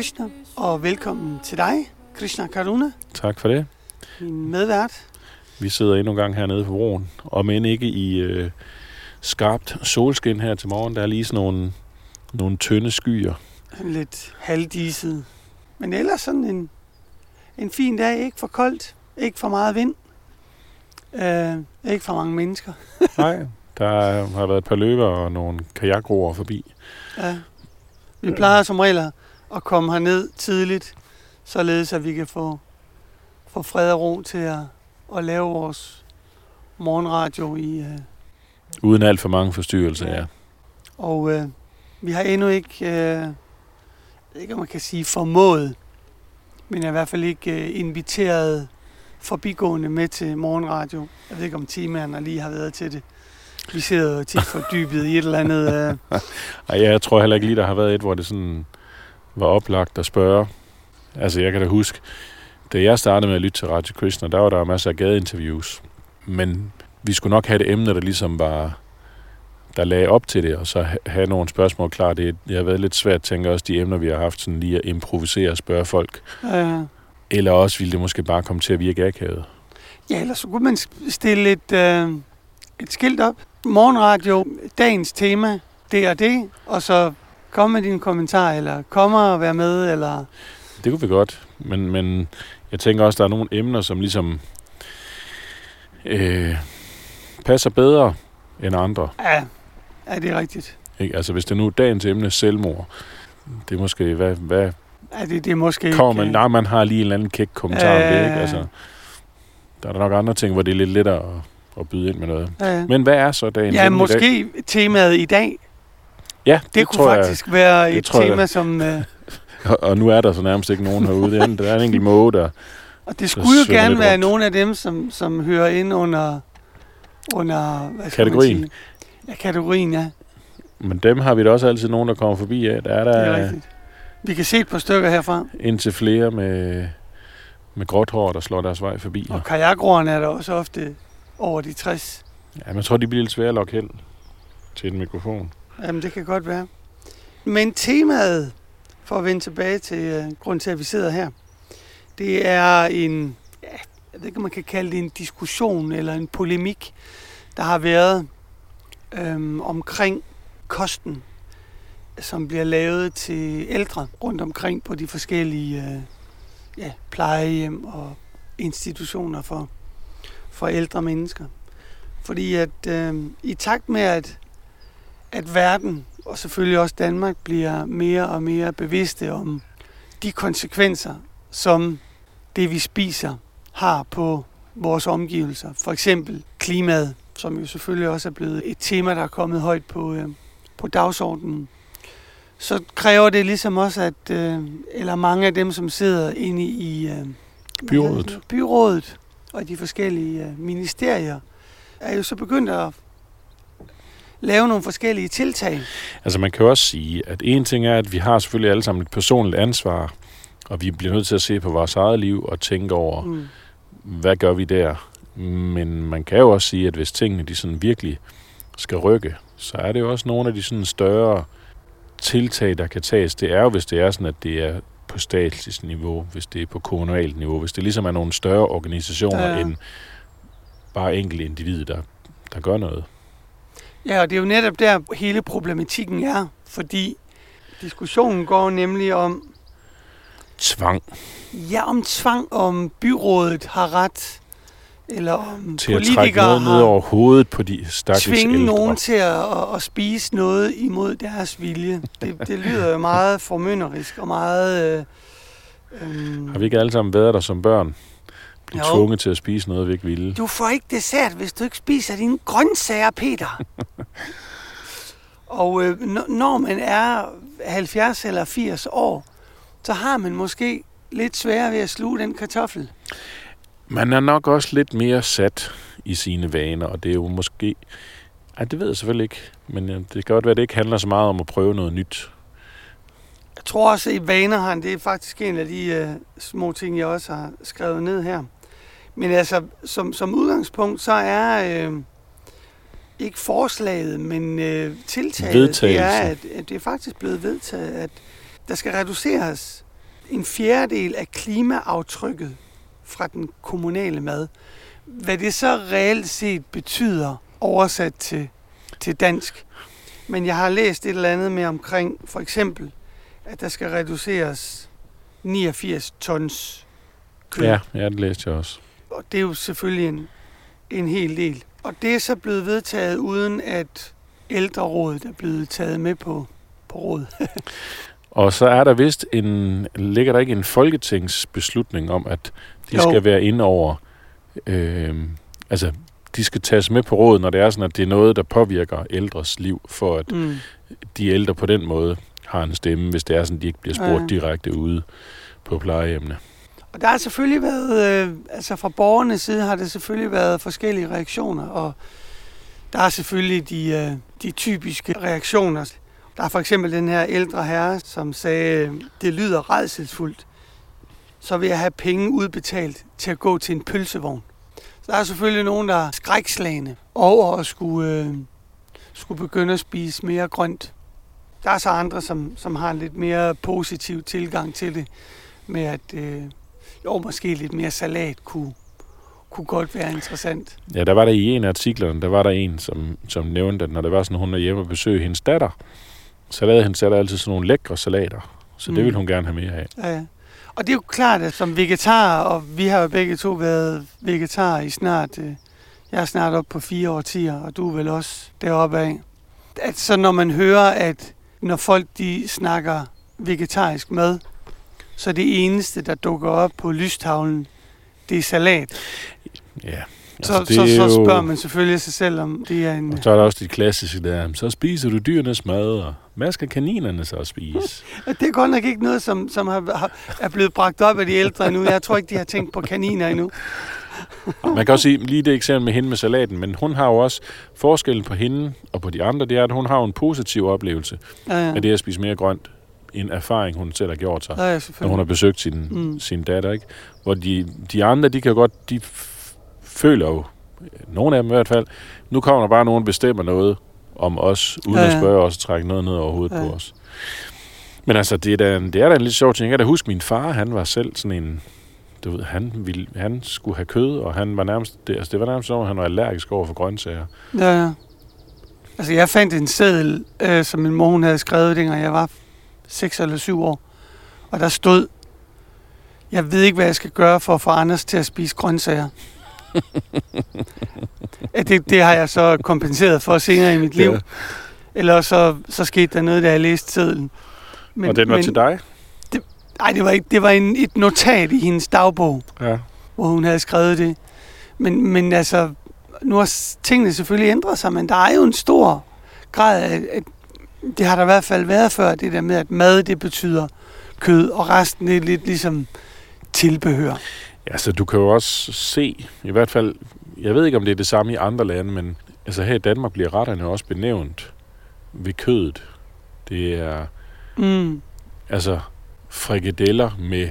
Krishna, og velkommen til dig, Krishna Karuna, Tak for det. min medvært. Vi sidder endnu en gang hernede på broen, og men ikke i øh, skarpt solskin her til morgen. Der er lige sådan nogle, nogle tynde skyer. Lidt halvdiset. Men ellers sådan en, en fin dag. Ikke for koldt, ikke for meget vind, øh, ikke for mange mennesker. Nej, der har været et par løber og nogle kajakroer forbi. Ja. Vi plejer som regel at komme herned tidligt, således at vi kan få, få fred og ro til at, at lave vores morgenradio i, øh, Uden alt for mange forstyrrelser, Ja. ja. Og øh, vi har endnu ikke, øh, jeg ikke om man kan sige formået, men i hvert fald ikke øh, inviteret forbigående med til morgenradio. Jeg ved ikke om temaerne lige har været til det. Vi sidder jo tit fordybet i et eller andet. Øh, Og jeg tror heller ikke lige, der har været et, hvor det sådan var oplagt at spørge. Altså, jeg kan da huske, da jeg startede med at lytte til Radio Krishna, der var der masser af gadeinterviews. Men vi skulle nok have det emne, der ligesom var der lagde op til det, og så ha- have nogle spørgsmål klar. Det, det har været lidt svært, tænker også, de emner, vi har haft, sådan lige at improvisere og spørge folk. øh, Eller også ville det måske bare komme til at virke akavet. ja, ellers så kunne man stille et, øh, et skilt op. Morgenradio, dagens tema, det og det, og så kom med dine kommentarer, eller kom og være med, eller... Det kunne vi godt, men, men jeg tænker også, der er nogle emner, som ligesom øh, passer bedre end andre. Ja, ja det er rigtigt. Ikke? Altså hvis det nu er dagens emne selvmord, det er måske, hvad, hvad Ja, det, det er måske kommer ikke... man, nej, man har lige en eller anden kæk kommentar om det, ikke? Altså, der er der nok andre ting, hvor det er lidt lettere at, at byde ind med noget. Ja, Men hvad er så dagens ja emne i dag? måske temaet i dag, Ja, det, det, kunne tror faktisk jeg, være et tror jeg. tema, som... Øh. Og, og nu er der så nærmest ikke nogen herude. Det er, en- der er en enkelt måge, der... og det skulle jo gerne være rundt. nogle af dem, som, som hører ind under... under hvad skal man Kategorien. sige? Ja, kategorien, ja. Men dem har vi da også altid nogen, der kommer forbi af. Der er Det er der rigtigt. Vi kan se et par stykker herfra. indtil flere med, med gråt hår, der slår deres vej forbi. Og kajakroerne er der også ofte over de 60. Ja, men jeg tror, de bliver lidt svære at lokke hen til en mikrofon. Jamen, det kan godt være. Men temaet, for at vende tilbage til øh, uh, grund til, at vi sidder her, det er en, ja, jeg ved ikke, om man kan kalde det en diskussion eller en polemik, der har været øhm, omkring kosten, som bliver lavet til ældre rundt omkring på de forskellige øh, ja, plejehjem og institutioner for, for ældre mennesker. Fordi at øh, i takt med, at, at verden og selvfølgelig også Danmark bliver mere og mere bevidste om de konsekvenser, som det vi spiser har på vores omgivelser. For eksempel klimaet, som jo selvfølgelig også er blevet et tema, der er kommet højt på, øh, på dagsordenen. Så kræver det ligesom også, at øh, eller mange af dem, som sidder inde i øh, Byrådet. byrådet og de forskellige øh, ministerier, er jo så begyndt at lave nogle forskellige tiltag. Altså man kan jo også sige, at en ting er, at vi har selvfølgelig alle sammen et personligt ansvar, og vi bliver nødt til at se på vores eget liv og tænke over, Mm. hvad gør vi der? Men man kan jo også sige, at hvis tingene de sådan virkelig skal rykke, så er det jo også nogle af de sådan større tiltag, der kan tages. Det er jo, hvis det er sådan, at det er på statsligt niveau, hvis det er på kommunalt niveau, hvis det ligesom er nogle større organisationer Ja. end bare enkelte individer, der, der gør noget. Ja, og det er jo netop der hele problematikken er, fordi diskussionen går nemlig om, Tvang ja, om tvang, om byrådet har ret, eller om til at trække politikere noget ned over hovedet på de stakkels tvinge ældre. nogen til at, at, at spise noget imod deres vilje. Det, det lyder jo meget formynderisk og meget... Øh, øh, Har vi ikke alle sammen været der som børn? Blive Jo. tvunget til at spise noget, vi ikke ville. Du får ikke dessert, hvis du ikke spiser dine grøntsager, Peter. og øh, når man er 70 eller 80 år, så har man måske lidt sværere ved at sluge den kartoffel. Man er nok også lidt mere sat i sine vaner, og det er jo måske... Ej, det ved jeg selvfølgelig ikke, men øh, det kan godt være, at det ikke handler så meget om at prøve noget nyt. Jeg tror også, at i vaner har han, det er faktisk en af de øh, små ting, jeg også har skrevet ned her. Men altså, som, som udgangspunkt, så er, øh, ikke forslaget, men øh, tiltaget, Vedtagelse. det er, at, at det er faktisk blevet vedtaget, at der skal reduceres en fjerdedel af klimaaftrykket fra den kommunale mad. Hvad det så reelt set betyder oversat til, til dansk. Men jeg har læst et eller andet med omkring, for eksempel, at der skal reduceres 89 tons kød. Ja, ja, det læste jeg også. Og det er jo selvfølgelig en, en hel del. Og det er så blevet vedtaget, uden at ældrerådet er blevet taget med på, på råd. Og så er der vist en, ligger der ikke en folketingsbeslutning om, at de Jo. skal være inde over, øh, altså de skal tages med på råd, når det er sådan, at det er noget, der påvirker ældres liv, for at Mm. de ældre på den måde har en stemme, hvis det er sådan, at de ikke bliver spurgt ja. direkte ude på plejehjemmene. Og der har selvfølgelig været, øh, altså fra borgernes side har det selvfølgelig været forskellige reaktioner, og der er selvfølgelig de, øh, de typiske reaktioner. Der er for eksempel den her ældre herre, som sagde, det lyder redselsfuldt, så vil jeg have penge udbetalt til at gå til en pølsevogn. Så der er selvfølgelig nogen, der er skrækslagende over at skulle, øh, skulle begynde at spise mere grønt. Der er så andre, som, som har en lidt mere positiv tilgang til det, med at øh, jo, måske lidt mere salat kunne, kunne godt være interessant. Ja, der var der i en af artiklerne, der var der en, som, som nævnte, at når det var sådan, hun var hjemme og besøge hendes datter, så lavede hendes datter altid sådan nogle lækre salater. Så det Mm. ville hun gerne have mere af. Ja, ja. Og det er jo klart, at som vegetar, og vi har jo begge to været vegetarer i snart, øh, jeg er snart op på fire årtier, og du er vel også deroppe af. At så når man hører, at når folk de snakker vegetarisk mad, så det eneste, der dukker op på lystavlen, det er salat. Ja. Så, Altså, så, det så jo- spørger man selvfølgelig sig selv, om det er en... Og så er der også de klassiske der, så spiser du dyrenes mad, og hvad skal kaninerne så spise? Det er godt nok ikke noget, som, som har, har, er blevet bragt op af de ældre endnu. Jeg tror ikke, de har tænkt på kaniner endnu. Man kan også sige, lige det eksempel med hende med salaten, men hun har jo også forskellen på hende og på de andre, det er, at hun har jo en positiv oplevelse Ja, ja. af det at spise mere grønt. En erfaring, hun selv har gjort sig, ja, når hun har besøgt sin, Mm. sin datter. Ikke? Hvor de, de andre, de kan godt, de føler jo, nogle af dem i hvert fald, nu kommer der bare nogen, bestemmer noget om os, uden Ja, ja, at spørge os og trække noget ned over hovedet Ja. på os. Men altså, det er, da, en- det er da en lidt sjov ting. Jeg kan da huske, min far, han var selv sådan en, du ved, han, ville, han skulle have kød, og han var nærmest, det, altså det var nærmest om, han var allergisk over for grøntsager. Ja, ja. Altså, jeg fandt en seddel, øh, som min mor hun havde skrevet, dengang jeg var 6 eller 7 år. Og der stod, jeg ved ikke, hvad jeg skal gøre for at få Anders til at spise grøntsager. ja, det, det har jeg så kompenseret for senere i mit liv. Ja. Eller så, så skete der noget, da jeg læste sedlen. Men, og den var men, til dig? Nej, det var, ikke, det var en, et notat i hendes dagbog. Ja. hvor hun havde skrevet det. Men, men altså, nu har tingene selvfølgelig ændret sig, men der er jo en stor grad af, at det har der i hvert fald været før, det der med, at mad, det betyder kød, og resten er lidt ligesom tilbehør. Ja, så du kan jo også se, i hvert fald, jeg ved ikke, om det er det samme i andre lande, men altså her i Danmark bliver retterne også benævnt ved kødet. Det er Mm. altså frikadeller med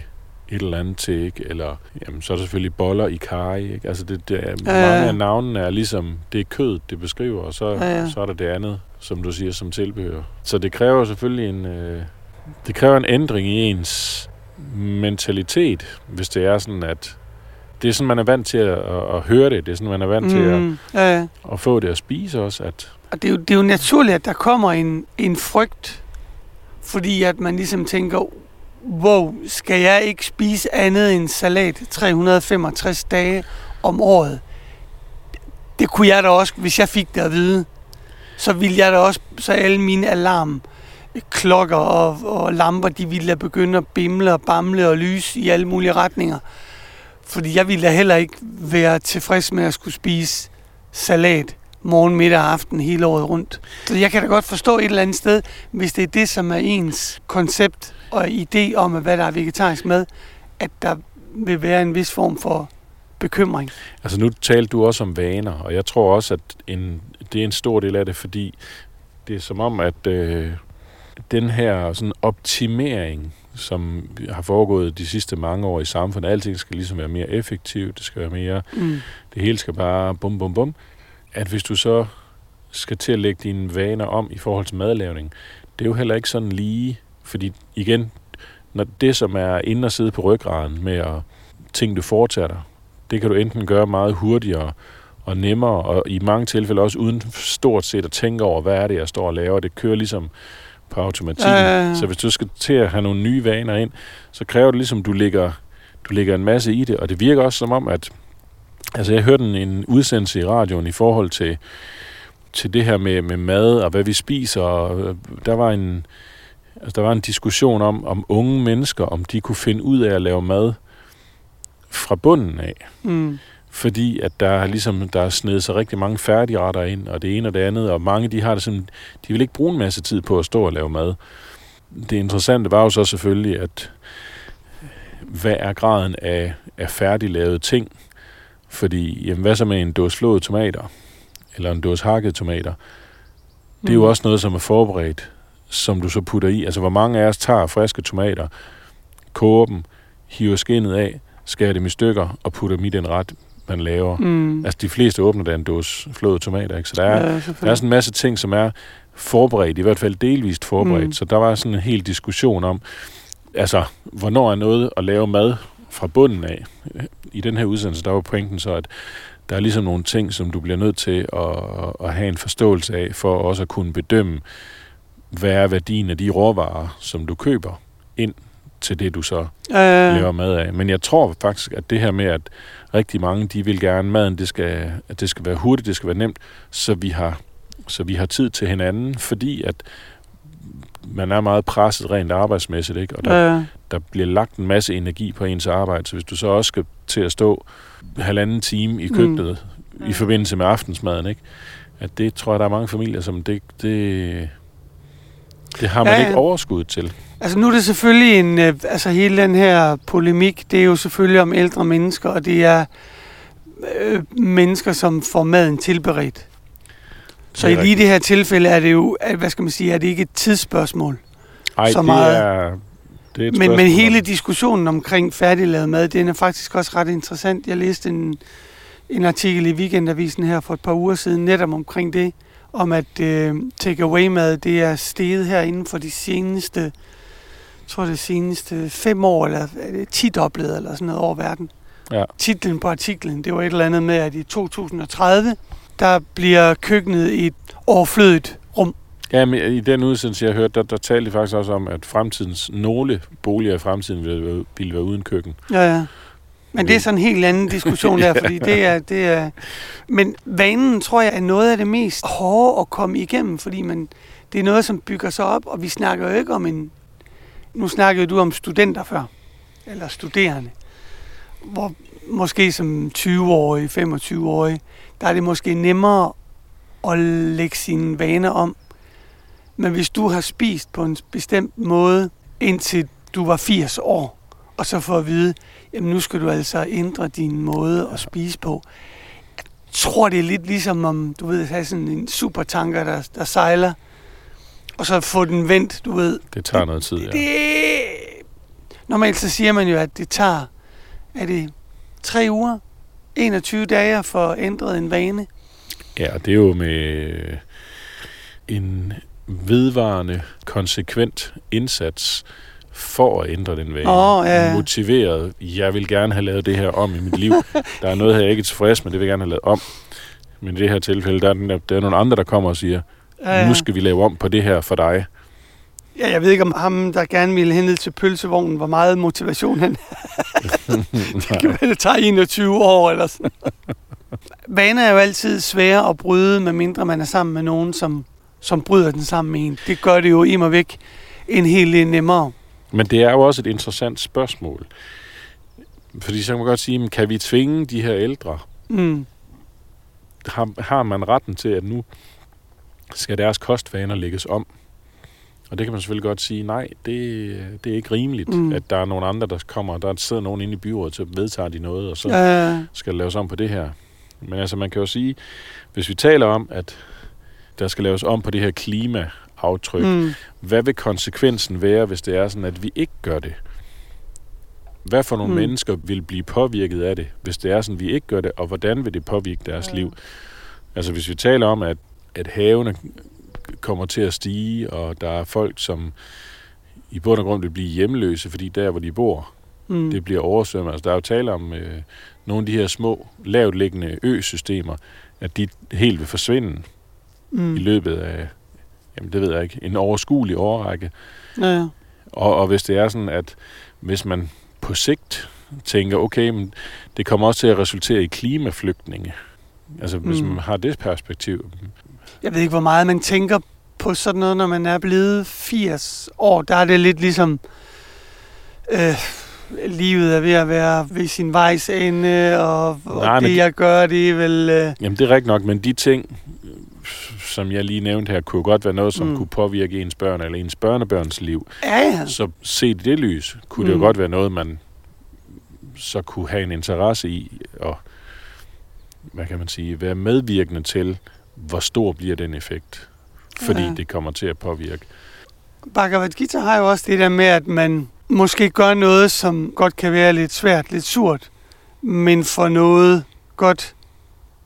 et eller andet til, ikke? eller jamen, så er der selvfølgelig boller i karry. Ikke? Altså det, det er, Ja, mange af navnene er ligesom, det er kød, det beskriver, og så, ja. så er der det andet, som du siger, som tilbehør. Så det kræver selvfølgelig en, øh, det kræver en ændring i ens mentalitet, hvis det er sådan, at det er sådan, man er vant til at, at, at høre det. Det er sådan, man er vant mm. til at, Mm. Ja, ja. at få det at spise også. At, Og det er, jo, det er jo naturligt, at der kommer en, en frygt, fordi at man ligesom tænker, wow, skal jeg ikke spise andet end salat 365 dage om året? Det kunne jeg da også, hvis jeg fik det at vide. Så ville jeg da også, så alle mine alarm klokker og, og lamper, de ville da begynde at bimle og bamle og lyse i alle mulige retninger. Fordi jeg ville da heller ikke være tilfreds med at skulle spise salat morgen, middag og aften hele året rundt. Så jeg kan da godt forstå et eller andet sted, hvis det er det, som er ens koncept og idé om, hvad der er vegetarisk med, at der vil være en vis form for bekymring. altså nu talte du også om vaner, og jeg tror også, at en, det er en stor del af det, fordi det er som om, at øh, den her sådan optimering, som har foregået de sidste mange år i samfundet, alting skal ligesom være mere effektivt, det skal være mere Mm. det hele skal bare bum, bum, bum. At hvis du så skal til at lægge dine vaner om i forhold til madlavning, det er jo heller ikke sådan lige, fordi igen, når det som er inde og sidde på ryggraden med at, ting, du foretager dig, det kan du enten gøre meget hurtigere og nemmere, og i mange tilfælde også uden stort set at tænke over, hvad er det, jeg står og laver. Det kører ligesom på automatik. Ja, ja, ja. Så hvis du skal til at have nogle nye vaner ind, så kræver det ligesom, du lægger, du lægger en masse i det, og det virker også som om, at altså jeg hørte en, en udsendelse i radioen i forhold til, til det her med, med mad og hvad vi spiser, og øh, der var en, altså der var en diskussion om, om unge mennesker, om de kunne finde ud af at lave mad fra bunden af. Mm. Fordi at der er ligesom, der er snedet sig rigtig mange færdigretter ind, og det ene og det andet, og mange de har det sådan, de vil ikke bruge en masse tid på at stå og lave mad. Det interessante var jo så selvfølgelig, at hvad er graden af, af færdiglavede ting? Fordi, jamen, hvad så med en dåse flåede tomater? Eller en dåse hakkede tomater? Det er jo Mm. også noget, som er forberedt, som du så putter i. Altså, hvor mange af os tager friske tomater, koger dem, hiver skinnet af, skærer dem i stykker og putter dem i den ret, man laver. Mm. Altså, de fleste åbner da en dåse flåede tomater, ikke? Så der er, ja, der er sådan en masse ting, som er forberedt, i hvert fald delvist forberedt. Mm. Så der var sådan en hel diskussion om, altså, hvornår er noget at lave mad fra bunden af. I den her udsendelse, der var pointen så, at der er ligesom nogle ting, som du bliver nødt til at, at have en forståelse af, for også at kunne bedømme, hvad er værdien af de råvarer, som du køber ind til det, du så Ja, laver mad af. Men jeg tror faktisk, at det her med, at rigtig mange, de vil gerne maden, det skal, at det skal være hurtigt, det skal være nemt, så vi har, så vi har tid til hinanden, fordi at man er meget presset rent arbejdsmæssigt, ikke? og der, ja. der bliver lagt en masse energi på ens arbejde, så hvis du så også skal til at stå halvanden time i køkkenet mm. i forbindelse med aftensmaden, ikke? at det tror jeg, der er mange familier, som det, det, det har man Ja, ikke overskud til. Altså nu er det selvfølgelig en, øh, altså hele den her polemik, det er jo selvfølgelig om ældre mennesker, og det er øh, mennesker, som får maden tilberedt. Så i lige det her tilfælde er det jo, hvad skal man sige, er det ikke et tidsspørgsmål. Ej, så det meget. er, det er et Men, men hele diskussionen omkring færdiglavet mad, den er faktisk også ret interessant. Jeg læste en, en artikel i Weekendavisen her for et par uger siden, netop omkring det, om at øh, take-away-mad, det er steget her inden for de seneste, jeg tror det seneste fem år, eller er 10 doblet eller sådan noget over verden. Ja. Titlen på artiklen, det var et eller andet med, at i 2030, der bliver køkkenet et overflødigt rum. Ja, men i den udsendelse, jeg hørte, der, der talte de faktisk også om, at fremtidens nogle boliger i fremtiden ville ville være uden køkken. Ja, ja. Men det er sådan en helt anden diskussion der, fordi det er, det er... Men vanen, tror jeg, er noget af det mest hårde at komme igennem, fordi man, det er noget, som bygger sig op, og vi snakker jo ikke om en... Nu snakkede du om studenter før, eller studerende, hvor måske som 20-årig, 25-årig, der er det måske nemmere at lægge sine vaner om. Men hvis du har spist på en bestemt måde, indtil du var 80 år, og så får at vide, jamen nu skal du altså ændre din måde at spise på. Jeg tror, det er lidt ligesom om, du ved, at have sådan en supertanker, der, der sejler, og så få den vendt, du ved. Det tager noget tid, ja. Det, normalt så siger man jo, at det tager, er det tre uger, 21 dage at få ændret en vane. Ja, det er jo med en vedvarende, konsekvent indsats for at ændre den vane. Åh, ja. Motiveret. Jeg vil gerne have lavet det her om i mit liv. Der er noget her, jeg ikke er tilfreds med, det vil jeg gerne have lavet om. Men i det her tilfælde, der er, den der, er nogle andre, der kommer og siger, Ja, nu skal vi lave om på det her for dig. Ja, jeg ved ikke, om ham, der gerne ville hen ned til pølsevognen, hvor meget motivation han Det kan være, det tager 21 år eller sådan Vaner er jo altid svære at bryde, medmindre man er sammen med nogen, som, som bryder den sammen med en. Det gør det jo i og væk en hel del nemmere. Men det er jo også et interessant spørgsmål. Fordi så kan man godt sige, kan vi tvinge de her ældre? Mm. Har, har man retten til, at nu skal deres kostvaner lægges om? Og det kan man selvfølgelig godt sige, nej, det, det er ikke rimeligt, Mm. at der er nogen andre, der kommer, der sidder nogen inde i byrådet, så vedtager de noget, og så Ja, skal der laves om på det her. Men altså, man kan jo sige, hvis vi taler om, at der skal laves om på det her klimaaftryk, mm. mm. hvad vil konsekvensen være, hvis det er sådan, at vi ikke gør det? Hvad for nogle Mm. mm. mennesker vil blive påvirket af det, hvis det er sådan, at vi ikke gør det, og hvordan vil det påvirke deres Ja. liv? Altså hvis vi taler om, at at havene kommer til at stige, og der er folk, som i bund og grund vil blive hjemløse, fordi der, hvor de bor, mm. det bliver oversvømmet. Altså, der er jo tale om øh, nogle af de her små, lavt liggende øsystemer, at de helt vil forsvinde mm. i løbet af, jamen det ved jeg ikke, en overskuelig overrække. Ja, ja. Og, og hvis det er sådan, at hvis man på sigt tænker, okay, men det kommer også til at resultere i klimaflygtninge. Altså hvis mm. man har det perspektiv. Jeg ved ikke, hvor meget man tænker på sådan noget, når man er blevet 80 år. Der er det lidt ligesom... Øh, livet er ved at være ved sin vejs ende, og, og Nej, det, jeg gør, det er vel... Øh... Jamen, det er rigtigt nok, men de ting, som jeg lige nævnte her, kunne godt være noget, som mm. kunne påvirke ens børn eller ens børnebørns liv. Ja, ja. Så set i det lys, kunne mm. det jo mm. godt være noget, man så kunne have en interesse i, og hvad kan man sige, være medvirkende til, hvor stor bliver den effekt, fordi ja. det kommer til at påvirke. Bhagavad Gita har jo også det der med, at man måske gør noget, som godt kan være lidt svært, lidt surt, men for noget godt,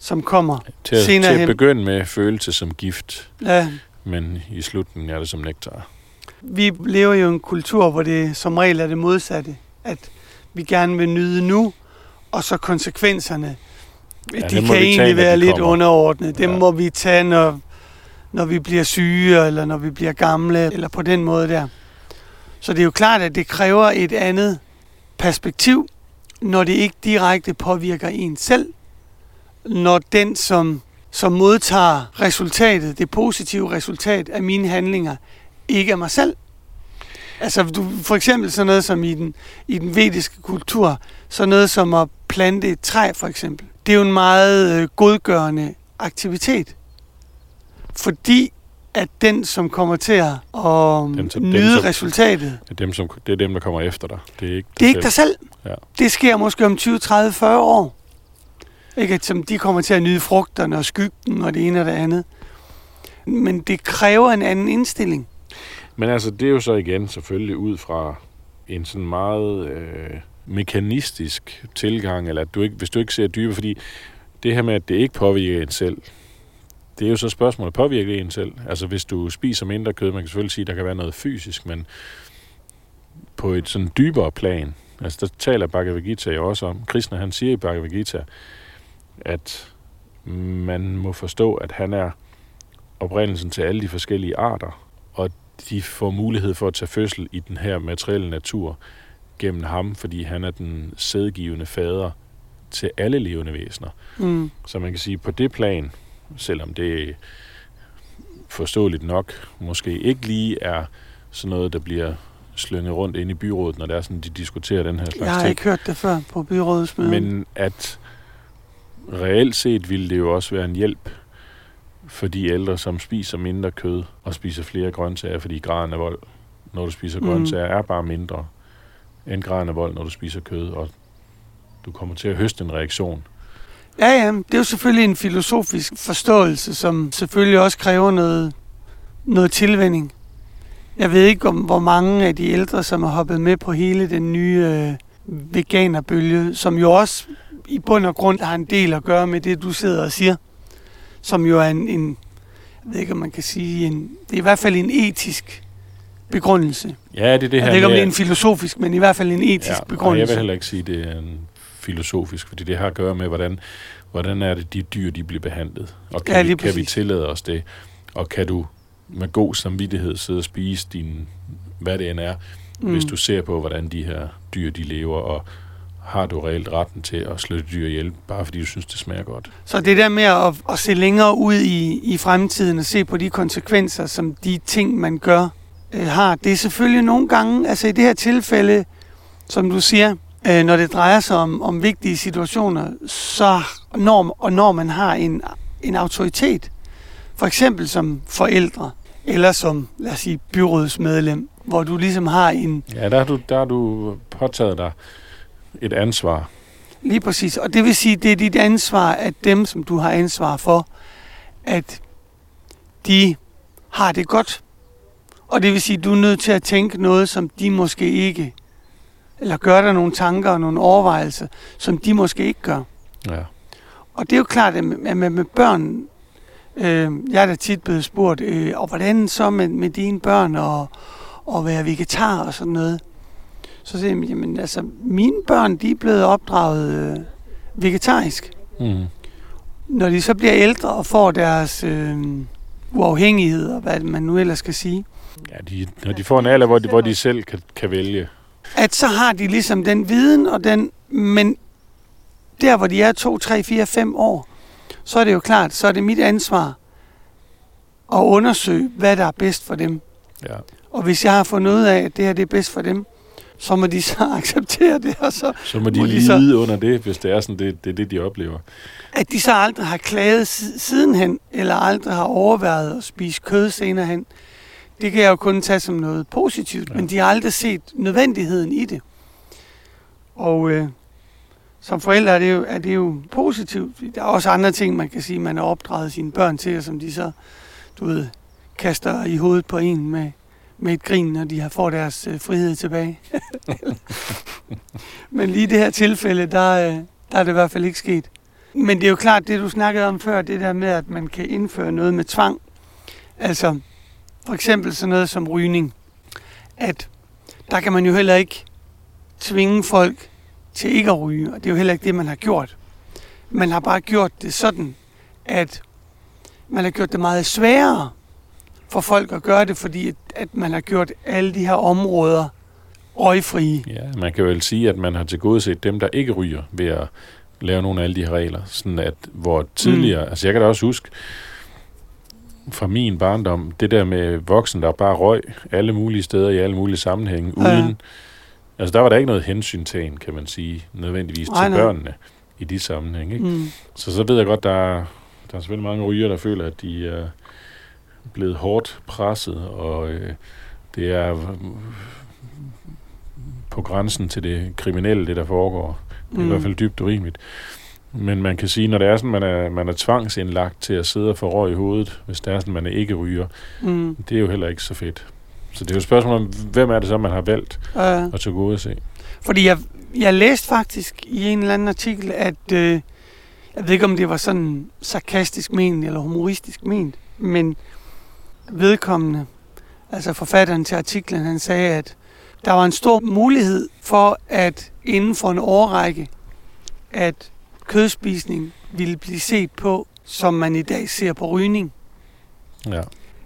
som kommer til, at, senere til at begynde med følelse som gift, ja. men i slutningen er det som nektar. Vi lever jo i en kultur, hvor det som regel er det modsatte. At vi gerne vil nyde nu, og så konsekvenserne, ja, de kan egentlig tage, være lidt kommer. underordnet. Dem ja. må vi tage, når, når vi bliver syge, eller når vi bliver gamle, eller på den måde der. Så det er jo klart, at det kræver et andet perspektiv, når det ikke direkte påvirker en selv. Når den, som, som modtager resultatet, det positive resultat af mine handlinger, ikke er mig selv. Altså du, for eksempel sådan noget som i den, i den vediske kultur, så noget som at plante et træ for eksempel. Det er jo en meget øh, godgørende aktivitet. Fordi at den, som kommer til at dem, som, nyde dem, som, resultatet... Det er, dem, som, det er dem, der kommer efter dig. Det er ikke dig det er ikke dig selv. Ja. Det sker måske om 20, 30, 40 år. Ikke, at som de kommer til at nyde frugterne og skyggen og det ene og det andet. Men det kræver en anden indstilling. Men altså, det er jo så igen selvfølgelig ud fra en sådan meget øh, mekanistisk tilgang, eller at du ikke, hvis du ikke ser dybere, fordi det her med, at det ikke påvirker en selv, det er jo så spørgsmålet, påvirker en selv? Altså hvis du spiser mindre kød, man kan selvfølgelig sige, at der kan være noget fysisk, men på et sådan dybere plan, altså der taler Bhagavad Gita jo også om, Krishna han siger i Bhagavad Gita, at man må forstå, at han er oprindelsen til alle de forskellige arter, og de får mulighed for at tage fødsel i den her materielle natur gennem ham, fordi han er den sædgivende fader til alle levende væsener. Mm. Så man kan sige, på det plan, selvom det forståeligt nok måske ikke lige er sådan noget, der bliver slynget rundt ind i byrådet, når det er sådan, de diskuterer den her slags ting. Jeg har ting. ikke hørt det før på byrådets møde. Men at reelt set ville det jo også være en hjælp for de ældre, som spiser mindre kød og spiser flere grøntsager, fordi graden af vold, når du spiser mm. grøntsager, er bare mindre end graden af vold, når du spiser kød, og du kommer til at høste en reaktion Ja, ja. Det er jo selvfølgelig en filosofisk forståelse, som selvfølgelig også kræver noget, noget tilvænding. Jeg ved ikke, om hvor mange af de ældre, som har hoppet med på hele den nye øh, veganerbølge, som jo også i bund og grund har en del at gøre med det, du sidder og siger, som jo er en, en jeg ved ikke, om man kan sige, en, det er i hvert fald en etisk begrundelse. Ja, det er det her Jeg ved ikke, om det er en filosofisk, men i hvert fald en etisk ja, begrundelse. jeg vil heller ikke sige, det er en filosofisk, fordi det har at gøre med, hvordan, hvordan er det, de dyr de bliver behandlet. Og kan, ja, vi, kan vi tillade os det? Og kan du med god samvittighed sidde og spise din, hvad det end er, mm. hvis du ser på, hvordan de her dyr de lever, og har du reelt retten til at slå dyr ihjel, bare fordi du synes, det smager godt. Så det der med at, at se længere ud i, i fremtiden og se på de konsekvenser, som de ting, man gør, øh, har, det er selvfølgelig nogle gange, altså i det her tilfælde, som du siger, øh, når det drejer sig om, om vigtige situationer, så når, og når man har en, en autoritet, for eksempel som forældre, eller som, lad os sige, byrådsmedlem, hvor du ligesom har en... Ja, der har du, der har du påtaget dig et ansvar. Lige præcis, og det vil sige, det er dit ansvar, at dem, som du har ansvar for, at de har det godt. Og det vil sige, at du er nødt til at tænke noget, som de måske ikke eller gør der nogle tanker og nogle overvejelser, som de måske ikke gør. Ja. Og det er jo klart, at med, med, med børn, Øh, jeg er da tit blevet spurgt, øh, og hvordan så med, med dine børn og, og være vegetar og sådan noget? Så siger jeg, jamen altså, mine børn, de er blevet opdraget øh, vegetarisk. Mm. Når de så bliver ældre og får deres øh, uafhængighed, og hvad man nu ellers skal sige, Ja, de, når de får en alder, hvor de, hvor de selv kan, kan vælge. at så har de ligesom den viden og den, men der hvor de er 2, 3, 4, 5 år, så er det jo klart, så er det mit ansvar at undersøge, hvad der er bedst for dem. Ja. Og hvis jeg har fundet ud af, at det her det er bedst for dem, så må de så acceptere det, og så Så må de Må de lide så- under det, hvis det er sådan, det, det er det, de oplever. at de så aldrig har klaget si- sidenhen, eller aldrig har overvejet at spise kød senere hen, det kan jeg jo kun tage som noget positivt, Ja. men de har aldrig set nødvendigheden i det. Og øh, som forældre er det, jo, er det jo positivt. Der er også andre ting, man kan sige, man har opdraget sine børn til, som de så, du ved, kaster i hovedet på en med, med et grin, når de har får deres øh, frihed tilbage. Men lige i det her tilfælde, der, øh, der er det i hvert fald ikke sket. Men det er jo klart, det du snakkede om før, det der med, at man kan indføre noget med tvang. Altså, for eksempel sådan noget som rygning. At der kan man jo heller ikke tvinge folk til ikke at ryge, og det er jo heller ikke det, man har gjort. Man har bare gjort det sådan, at man har gjort det meget sværere for folk at gøre det, fordi at, at man har gjort alle de her områder røgfrie. Ja, man kan vel sige, at man har tilgodeset dem, der ikke ryger, ved at lave nogle af alle de her regler. Sådan at, hvor tidligere, mm. altså jeg kan da også huske, fra min barndom, det der med voksen, der bare røg alle mulige steder i alle mulige sammenhænge, Ja, uden, altså der var der ikke noget hensyntagen, kan man sige, nødvendigvis Nej, til nej. børnene i de sammenhænge. Ikke? Mm. Så så ved jeg godt, der er, der er selvfølgelig mange ryger, der føler, at de er blevet hårdt presset, og øh, det er øh, på grænsen til det kriminelle, det der foregår. Det er mm. i hvert fald dybt urimeligt. Men man kan sige, når det er sådan, man er, man er tvangsindlagt til at sidde og få røg i hovedet, hvis det er sådan, man ikke ryger, Mm. det er jo heller ikke så fedt. Så det er jo et spørgsmål om, hvem er det så, man har valgt Ja. at tage gode se. Fordi jeg, jeg læste faktisk i en eller anden artikel, at øh, jeg ved ikke, om det var sådan sarkastisk ment eller humoristisk ment, men vedkommende, altså forfatteren til artiklen, han sagde, at der var en stor mulighed for, at inden for en årrække, at kødspisning ville blive set på, som man i dag ser på rygning. Ja.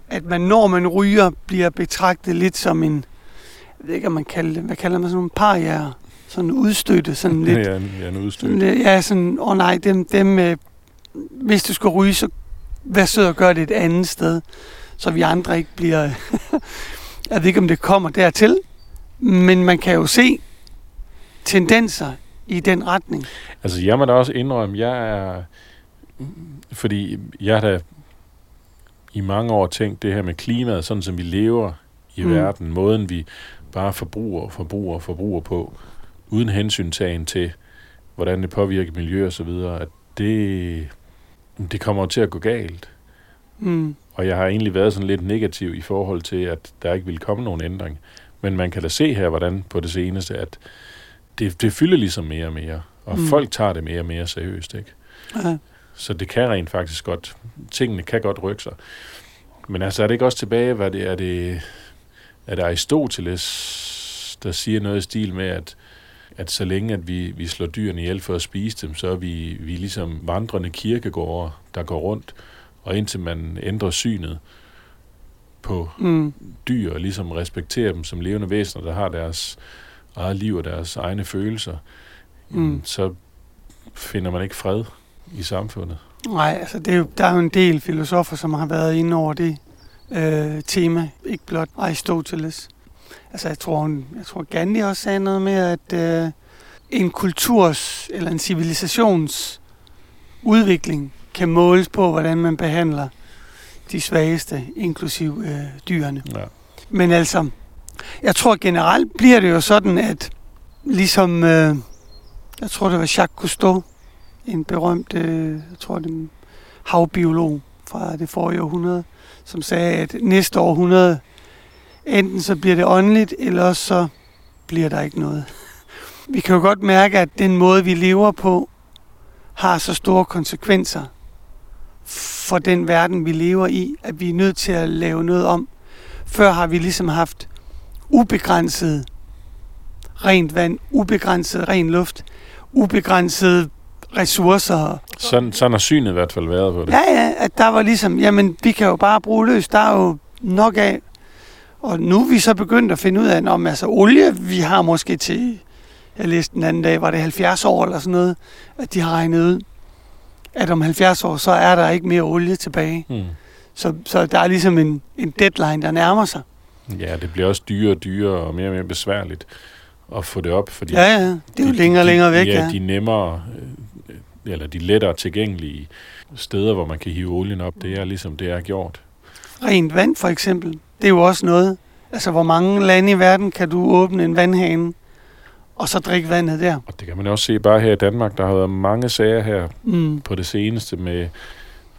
At man, når man ryger, bliver betragtet lidt som en, jeg ved ikke, om man kalder det, hvad kalder man sådan nogle parjærer? Sådan udstøtte, sådan lidt. Ja, en, ja, en udstyr. Sådan ja, sådan, åh oh nej, dem, dem øh, hvis du skal ryge, så vær sød og gør det et andet sted, så vi andre ikke bliver, jeg ved ikke, om det kommer dertil, men man kan jo se tendenser i den retning. Altså, jeg må da også indrømme, jeg er... Fordi jeg har da i mange år tænkt det her med klimaet, sådan som vi lever i mm. Verden, måden vi bare forbruger og forbruger og forbruger på, uden hensyntagen til, hvordan det påvirker miljø og så videre, at det, det kommer til at gå galt. Mm. Og jeg har egentlig været sådan lidt negativ i forhold til, at der ikke ville komme nogen ændring. Men man kan da se her, hvordan på det seneste, at det, det fylder ligesom mere og mere. Og mm. Folk tager det mere og mere seriøst, ikke? Ja. Så det kan rent faktisk godt, tingene kan godt rykke sig. Men altså, er det ikke også tilbage, hvad det er, det, er det Aristoteles, der siger noget i stil med, at, at så længe at vi, vi slår dyrene ihjel for at spise dem, så er vi, vi er ligesom vandrende kirkegårde, der går rundt, og indtil man ændrer synet på Mm. dyr, og ligesom respekterer dem som levende væsener, der har deres eget liv og deres egne følelser, Mm. så finder man ikke fred i samfundet. Nej, altså det er jo, der er jo en del filosofer, som har været inde over det øh, tema, ikke blot Aristoteles. Altså jeg tror, hun- jeg tror Gandhi også sagde noget med, at øh, en kulturs eller en civilisations udvikling kan måles på, hvordan man behandler de svageste, inklusiv øh, dyrene. Ja. Men altså, jeg tror generelt bliver det jo sådan, at ligesom, øh, jeg tror det var Jacques Cousteau, en berømt, øh, jeg tror det havbiolog fra det forrige århundrede, som sagde, at næste århundrede, enten så bliver det åndeligt, eller også så bliver der ikke noget. Vi kan jo godt mærke, at den måde, vi lever på, har så store konsekvenser for den verden, vi lever i, at vi er nødt til at lave noget om. Før har vi ligesom haft ubegrænset rent vand, ubegrænset ren luft, ubegrænset ressourcer. Sådan, sådan har synet i hvert fald været på det. Ja, ja, at der var ligesom, jamen, vi kan jo bare bruge løs, der er jo nok af. Og nu er vi så begyndt at finde ud af, om altså olie, vi har måske til, jeg læste den anden dag, var det 70 år eller sådan noget, at de har regnet ud, at om 70 år, så er der ikke mere olie tilbage. Hmm. Så, så der er ligesom en, en deadline, der nærmer sig. Ja, det bliver også dyrere og dyrere og mere og mere besværligt at få det op, fordi Ja, ja, det er jo de- længere og længere væk, ja. ja. de nemmere, øh, eller de lettere tilgængelige steder, hvor man kan hive olien op, det er ligesom det er gjort. Rent vand for eksempel, det er jo også noget. Altså, hvor mange lande i verden kan du åbne en vandhane, og så drikke vandet der? Og det kan man også se bare her i Danmark. Der har været mange sager her Mm. på det seneste med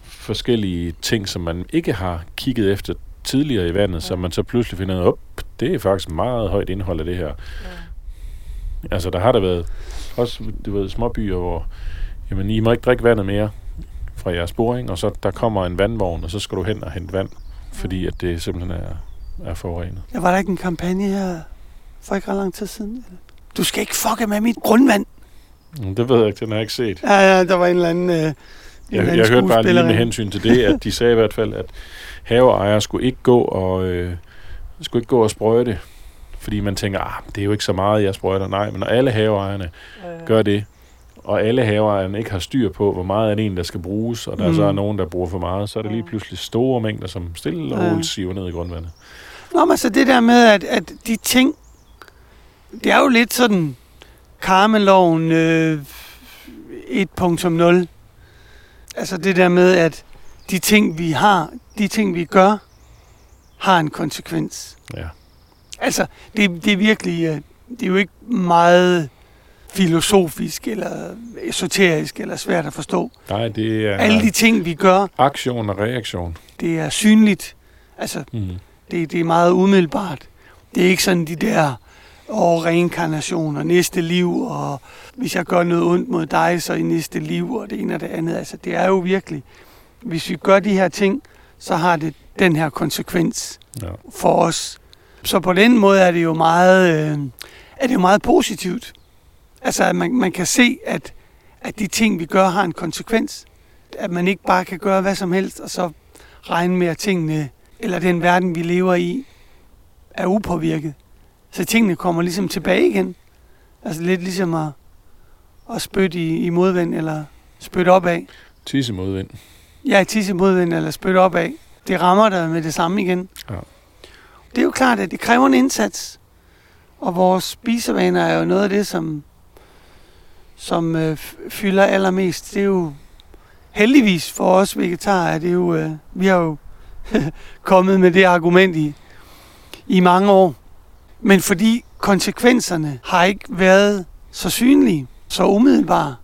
forskellige ting, som man ikke har kigget efter tidligere i vandet, som man så pludselig finder ud af, op, det er faktisk meget højt indhold af det her. Altså, der har der været også, du ved, småbyer, hvor jamen, I må ikke drikke vandet mere fra jeres boring, og så der kommer en vandvogn, og så skal du hen og hente vand, fordi at det simpelthen er, er forurenet. Ja, var der ikke en kampagne her for ikke ret lang tid siden? Du skal ikke fucke med mit grundvand. Mm, Det ved jeg ikke, den har jeg ikke set. Ja, ja, der var en eller anden, øh, Jeg, jeg hørte bare lige med hensyn til det, at de sagde i hvert fald, at haveejere skulle ikke gå og, øh, skulle ikke gå og sprøjte, fordi man tænker, ah, det er jo ikke så meget, jeg sprøjter. Nej, men når alle haveejerne gør det, og alle haveejerne ikke har styr på, hvor meget er det en, der skal bruges, og der mm. Mm. så er nogen, der bruger for meget, så er det lige pludselig store mængder, som stille og roligt siver ned i grundvandet. Nå, men så det der med, at, at de ting, det er jo lidt sådan karmeloven øh, 1.0. Altså det der med, at de ting, vi har, de ting, vi gør, har en konsekvens. Ja. Altså, det, det er virkelig, øh, det er jo ikke meget filosofisk, eller esoterisk, eller svært at forstå. Nej, det er Alle de ting, vi gør, aktion og reaktion. det er synligt. Altså, Mm. det, det er meget umiddelbart. Det er ikke sådan de der og reinkarnation og næste liv, og hvis jeg gør noget ondt mod dig, så i næste liv, og det ene og det andet. Altså, det er jo virkelig, hvis vi gør de her ting, så har det den her konsekvens Ja. for os. Så på den måde er det jo meget, øh, er det jo meget positivt. Altså, at man, man kan se, at, at de ting, vi gør, har en konsekvens. At man ikke bare kan gøre hvad som helst, og så regne med, at tingene, eller den verden, vi lever i, er upåvirket. Så tingene kommer ligesom tilbage igen. Altså lidt ligesom at, at spytte i, i modvind, eller spytte opad. Tisse modvind. Ja, tisse modvind, eller spytte opad. Det rammer dig med det samme igen. Ja. Det er jo klart, at det kræver en indsats. Og vores spisevaner er jo noget af det, som, som øh, fylder allermest. Det er jo heldigvis for os vegetarer, at det er jo, øh, vi har jo kommet med det argument i, i mange år. Men fordi konsekvenserne har ikke været så synlige, så umiddelbare,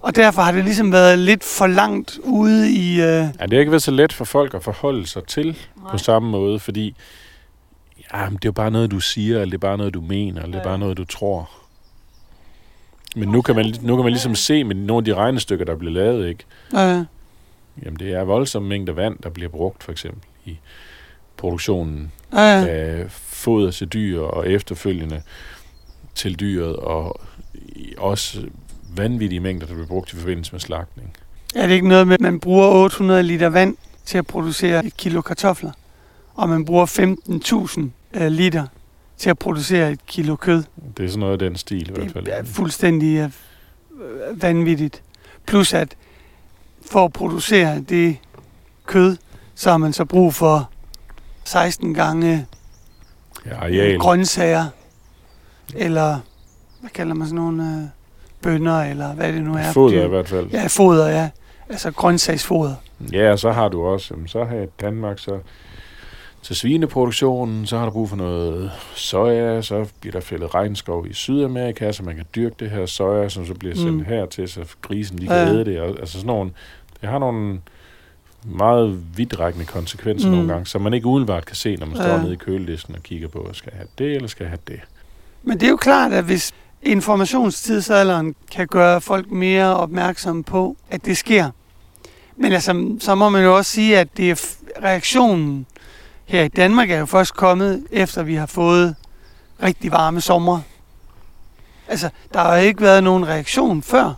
og derfor har det ligesom været lidt for langt ude i... Øh, Ja, det har ikke været så let for folk at forholde sig til på samme måde, fordi ja, det er jo bare noget, du siger, eller det er bare noget, du mener, eller det er bare noget, du tror. Men nu kan man, nu kan man ligesom se med nogle af de regnestykker, der bliver lavet, ikke? øh, Jamen, det er voldsomme mængder vand, der bliver brugt, for eksempel, i produktionen øh, af foder til dyr og efterfølgende til dyret, og også vanvittige mængder, der bliver brugt i forbindelse med slagtning. er det ikke noget med, at man bruger 800 liter vand til at producere et kilo kartofler, og man bruger 15.000 øh, liter til at producere et kilo kød? Det er sådan noget af den stil i hvert fald. Det er fuldstændig øh, vanvittigt. Plus at for at producere det kød, så har man så brug for 16 gange Ja, øh, areal. grøntsager, eller hvad kalder man sådan nogle øh, bønner, eller hvad det nu er. Foder i hvert fald. Ja, foder, ja. Altså grøntsagsfoder. Ja, og så har du også, jamen, så har Danmark, så til svineproduktionen, så har du brug for noget soja, så bliver der fældet regnskov i Sydamerika, så man kan dyrke det her soja, som så bliver sendt Mm. hertil, så grisen de kan Ja. æde det. Og, altså sådan nogle, det har nogle meget vidtrækkende konsekvenser Mm. nogle gange, som man ikke umiddelbart kan se, når man står Ja. nede i kølelisten og kigger på, skal jeg have det, eller skal jeg have det? Men det er jo klart, at hvis informationstidsalderen kan gøre folk mere opmærksomme på, at det sker, Men altså, så må man jo også sige, at det er reaktionen her i Danmark er jo først kommet, efter vi har fået rigtig varme sommer. Altså, der har ikke været nogen reaktion før.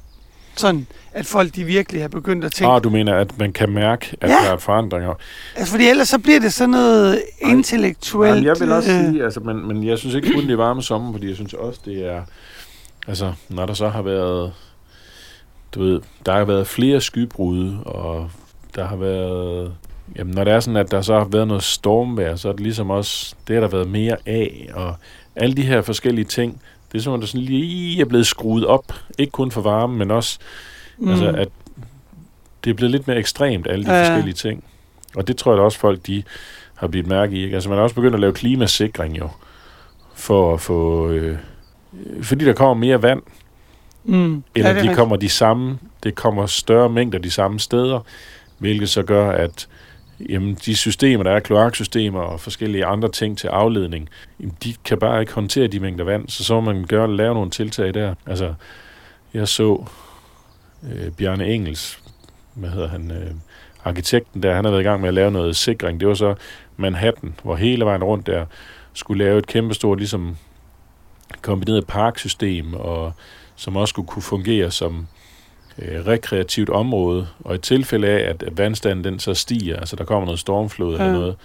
Sådan, at folk de virkelig har begyndt at tænke... Ah, du mener, at man kan mærke, at Ja. der er forandringer? Altså, fordi ellers så bliver det sådan noget Ej. intellektuelt... Jamen, jeg vil også øh, sige, altså, men, men jeg synes ikke kun, det er varme sommer, fordi jeg synes også, det er... Altså, når der så har været... Du ved, der har været flere skybrud, og der har været... Jamen, når det er sådan, at der så har været noget stormvejr, så er det ligesom også... Det har der været mere af, og alle de her forskellige ting, det er som om, der sådan lige er blevet skruet op. Ikke kun for varme, men også Mm. Altså, at det er blevet lidt mere ekstremt, alle de Ja, forskellige ting. Og det tror jeg da også, folk de har blivet mærke i. Ikke? Altså, man er også begyndt at lave klimasikring jo, for at få... Øh, fordi der kommer mere vand, mm. eller er ja, de rigtigt. kommer de samme, det kommer større mængder de samme steder, hvilket så gør, at jamen, de systemer, der er kloaksystemer og forskellige andre ting til afledning, jamen, de kan bare ikke håndtere de mængder vand, så så må man gøre, lave nogle tiltag der. Altså, jeg så øh, Bjarne Engels, hvad hedder han, øh, arkitekten der, han har været i gang med at lave noget sikring. Det var så Manhattan, hvor hele vejen rundt der skulle lave et kæmpestort ligesom kombineret parksystem, og som også skulle kunne fungere som øh, rekreativt område, og i tilfælde af, at vandstanden den så stiger, altså der kommer noget stormflod Ja. eller noget,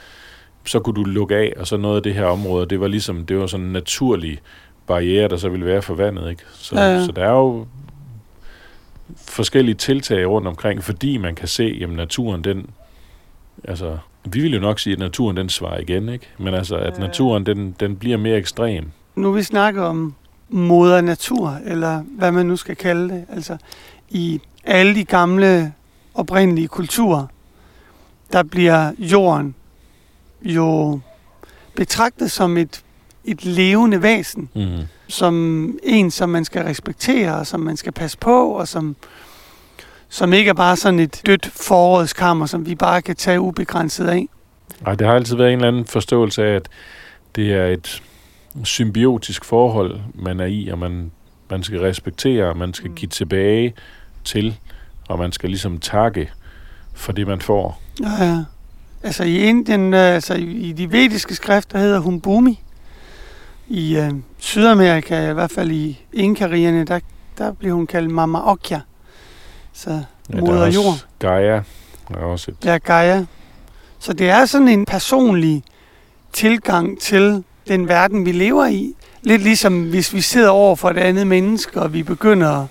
så kunne du lukke af, og så noget af det her område, det var ligesom, det var sådan en naturlig barriere, der så ville være for vandet, ikke? Så, ja. så der er jo forskellige tiltag rundt omkring, fordi man kan se, jamen naturen, den, altså, vi vil jo nok sige, at naturen, den svarer igen, ikke? Men altså, at naturen, den, den bliver mere ekstrem. Nu vi snakker om moder natur, eller hvad man nu skal kalde det. Altså, i alle de gamle oprindelige kulturer, der bliver jorden jo betragtet som et, et levende væsen, Mm. Som en, som man skal respektere, og som man skal passe på, og som, som ikke er bare sådan et dødt forårskammer, som vi bare kan tage ubegrænset af. Ej, det har altid været en eller anden forståelse af, at det er et symbiotisk forhold, man er i, og man, man skal respektere, og man skal Mm. give tilbage til, og man skal ligesom takke for det, man får. Ja, ja. Altså i Indien, øh, altså i i de vediske skrifter hedder hun Bhumi. I øh, Sydamerika, i hvert fald i Inka-rigerne, der, der bliver hun kaldt Mama Okja. Så Ja, der moder er også jord. Gaia er også et... Ja, Gaia. Så det er sådan en personlig tilgang til den verden, vi lever i. Lidt ligesom hvis vi sidder over for et andet menneske, og vi begynder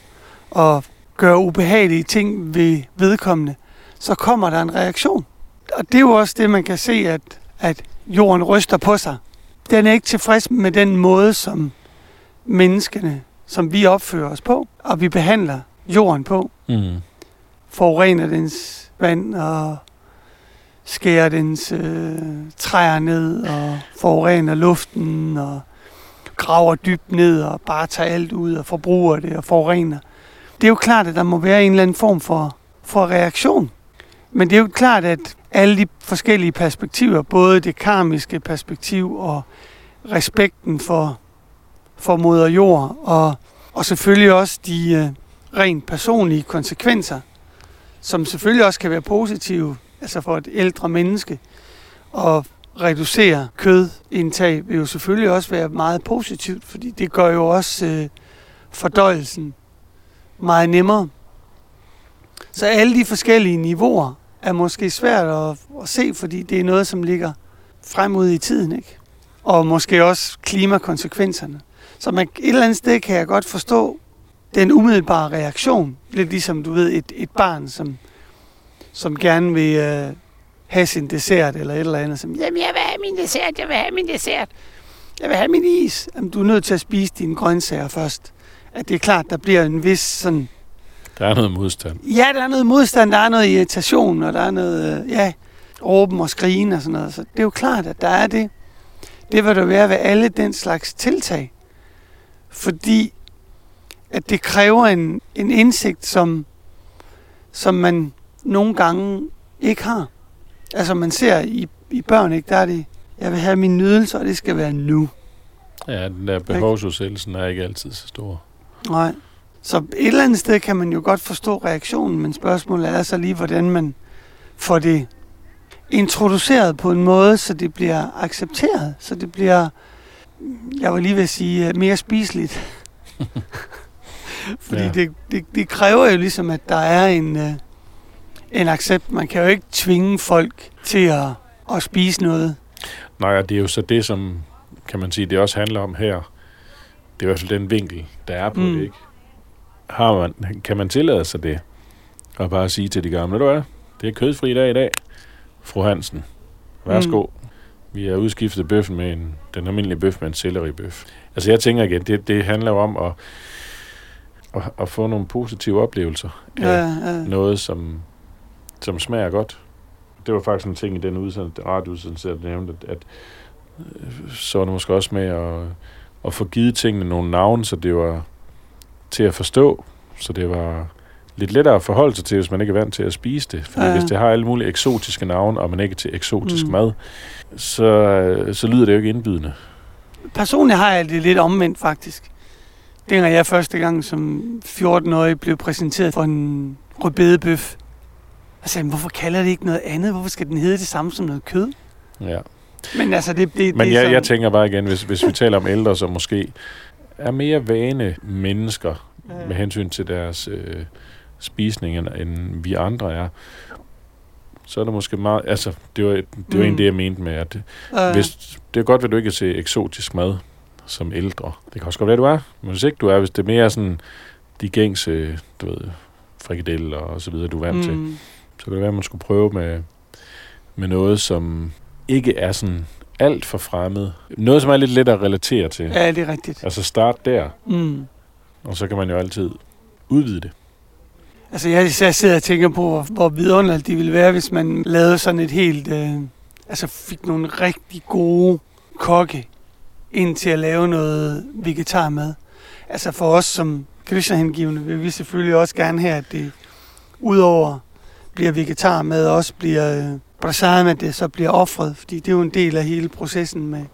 at gøre ubehagelige ting ved vedkommende, så kommer der en reaktion. Og det er jo også det, man kan se, at, at jorden ryster på sig. Den er ikke tilfreds med den måde, som menneskene, som vi opfører os på, og vi behandler jorden på Mm. forurener dens vand og skærer dens øh, træer ned og forurener luften og graver dybt ned og bare tager alt ud og forbruger det og forurener. Det er jo klart, at der må være en eller anden form for, for reaktion. Men det er jo klart, at alle de forskellige perspektiver, både det karmiske perspektiv og respekten for, for moder jord, og, og selvfølgelig også de øh, rent personlige konsekvenser, som selvfølgelig også kan være positive, altså for et ældre menneske, og reducere kødindtag vil jo selvfølgelig også være meget positivt, fordi det gør jo også øh, fordøjelsen meget nemmere. Så alle de forskellige niveauer er måske svært at, at se, fordi det er noget, som ligger frem ud i tiden, ikke? Og måske også klimakonsekvenserne. Så man, et eller andet sted kan jeg godt forstå den umiddelbare reaktion. Lidt ligesom, du ved, et, et barn, som, som gerne vil øh, have sin dessert eller et eller andet. Som, Jamen, jeg vil have min dessert, jeg vil have min dessert. Jeg vil have min is. Jamen, du er nødt til at spise dine grøntsager først. At det er klart, der bliver en vis sådan... Der er noget modstand. Ja, der er noget modstand, der er noget irritation, og der er noget, øh, ja, råben og skrigen og sådan noget. Så det er jo klart, at der er det. Det vil der være ved alle den slags tiltag. Fordi at det kræver en, en indsigt, som, som man nogle gange ikke har. Altså man ser i, i børn, ikke, der er det, jeg vil have min nydelse, og det skal være nu. Ja, den der behovsudsættelsen er ikke altid så stor. Nej. Så et eller andet sted kan man jo godt forstå reaktionen, men spørgsmålet er så lige, hvordan man får det introduceret på en måde, så det bliver accepteret, så det bliver, jeg var lige ved at sige, øh, mere spiseligt. Fordi Ja. det, det, det kræver jo ligesom, at der er en, øh, en accept. Man kan jo ikke tvinge folk til at, at spise noget. Nej, og det er jo så det, som kan man sige, det også handler om her. Det er i hvert fald den vinkel, der er på. Mm. det, ikke? Har man, kan man tillade sig det? Og bare sige til de gamle, "Ved du hvad, det er kødfri dag i dag. Fru Hansen, værsgo. Mm. Vi har udskiftet bøffen med en, den almindelige bøf med en selleribøf. Altså jeg tænker igen, det, det handler jo om at, at, at få nogle positive oplevelser af Ja, ja. noget, som, som smager godt. Det var faktisk en ting i den udsendelse, radioudsendelse, jeg nævnte, at, at øh, så var det måske også med at, at få givet tingene nogle navne, så det var til at forstå, så det var lidt lettere at forholde sig til, hvis man ikke er vant til at spise det. Fordi Ja. hvis det har alle mulige eksotiske navne, og man ikke er til eksotisk Mm. mad, så, så lyder det jo ikke indbydende. Personligt har jeg det lidt omvendt, faktisk. Dengang jeg første gang som 14-årig blev præsenteret for en rødbedebøf, jeg sagde, hvorfor kalder det ikke noget andet? Hvorfor skal den hedde det samme som noget kød? Ja. Men altså, det, det, Men det er jeg, sådan, jeg tænker bare igen, hvis, hvis vi taler om ældre, som måske er mere vane mennesker Ja. med hensyn til deres øh, spisning, end, end vi andre er, så er det måske meget... Altså, det var, det var Mm. egentlig det, jeg mente med, at øh, hvis, det er godt, at du ikke er til eksotisk mad som ældre. Det kan også godt være, du er. Men hvis ikke du er, hvis det er mere sådan de gængse, du ved, frikadeller og så videre, du er vant mm. til, så kan det være, at man skulle prøve med, med noget, som ikke er sådan alt for fremmed. Noget, som er lidt let at relatere til. ja, det er rigtigt. Altså start der, Mm. og så kan man jo altid udvide det. Altså, jeg, jeg sidder og tænker på, hvor, hvor vidunderligt det ville være, hvis man lavede sådan et helt... Øh, altså, fik nogle rigtig gode kokke ind til at lave noget vegetarmad. Altså, for os som Krishna-hengivende vil vi selvfølgelig også gerne have, at det udover bliver vegetarmad, også bliver øh, at det så bliver offret, fordi det er jo en del af hele processen med,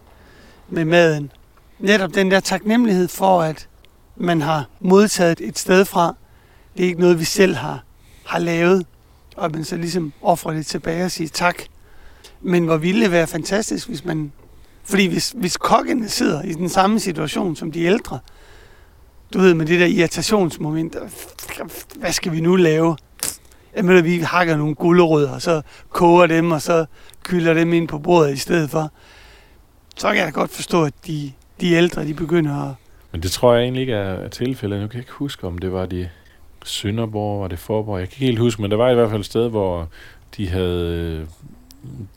med maden. Netop den der taknemmelighed for, at man har modtaget et sted fra, det er ikke noget, vi selv har, har lavet, og man så ligesom offrer det tilbage og siger tak. Men hvor ville det være fantastisk, hvis man... Fordi hvis, hvis kokkene sidder i den samme situation som de ældre, du ved, med det der irritationsmoment, hvad skal vi nu lave? Jamen, vi hakker nogle gulerødder, og så koger dem, og så kylder dem ind på bordet i stedet for. Så kan jeg godt forstå, at de, de ældre, de begynder at... Men det tror jeg egentlig ikke er, tilfældet. Nu kan jeg ikke huske, om det var de Sønderborg, var det Forborg. Jeg kan ikke helt huske, men der var i hvert fald et sted, hvor de havde,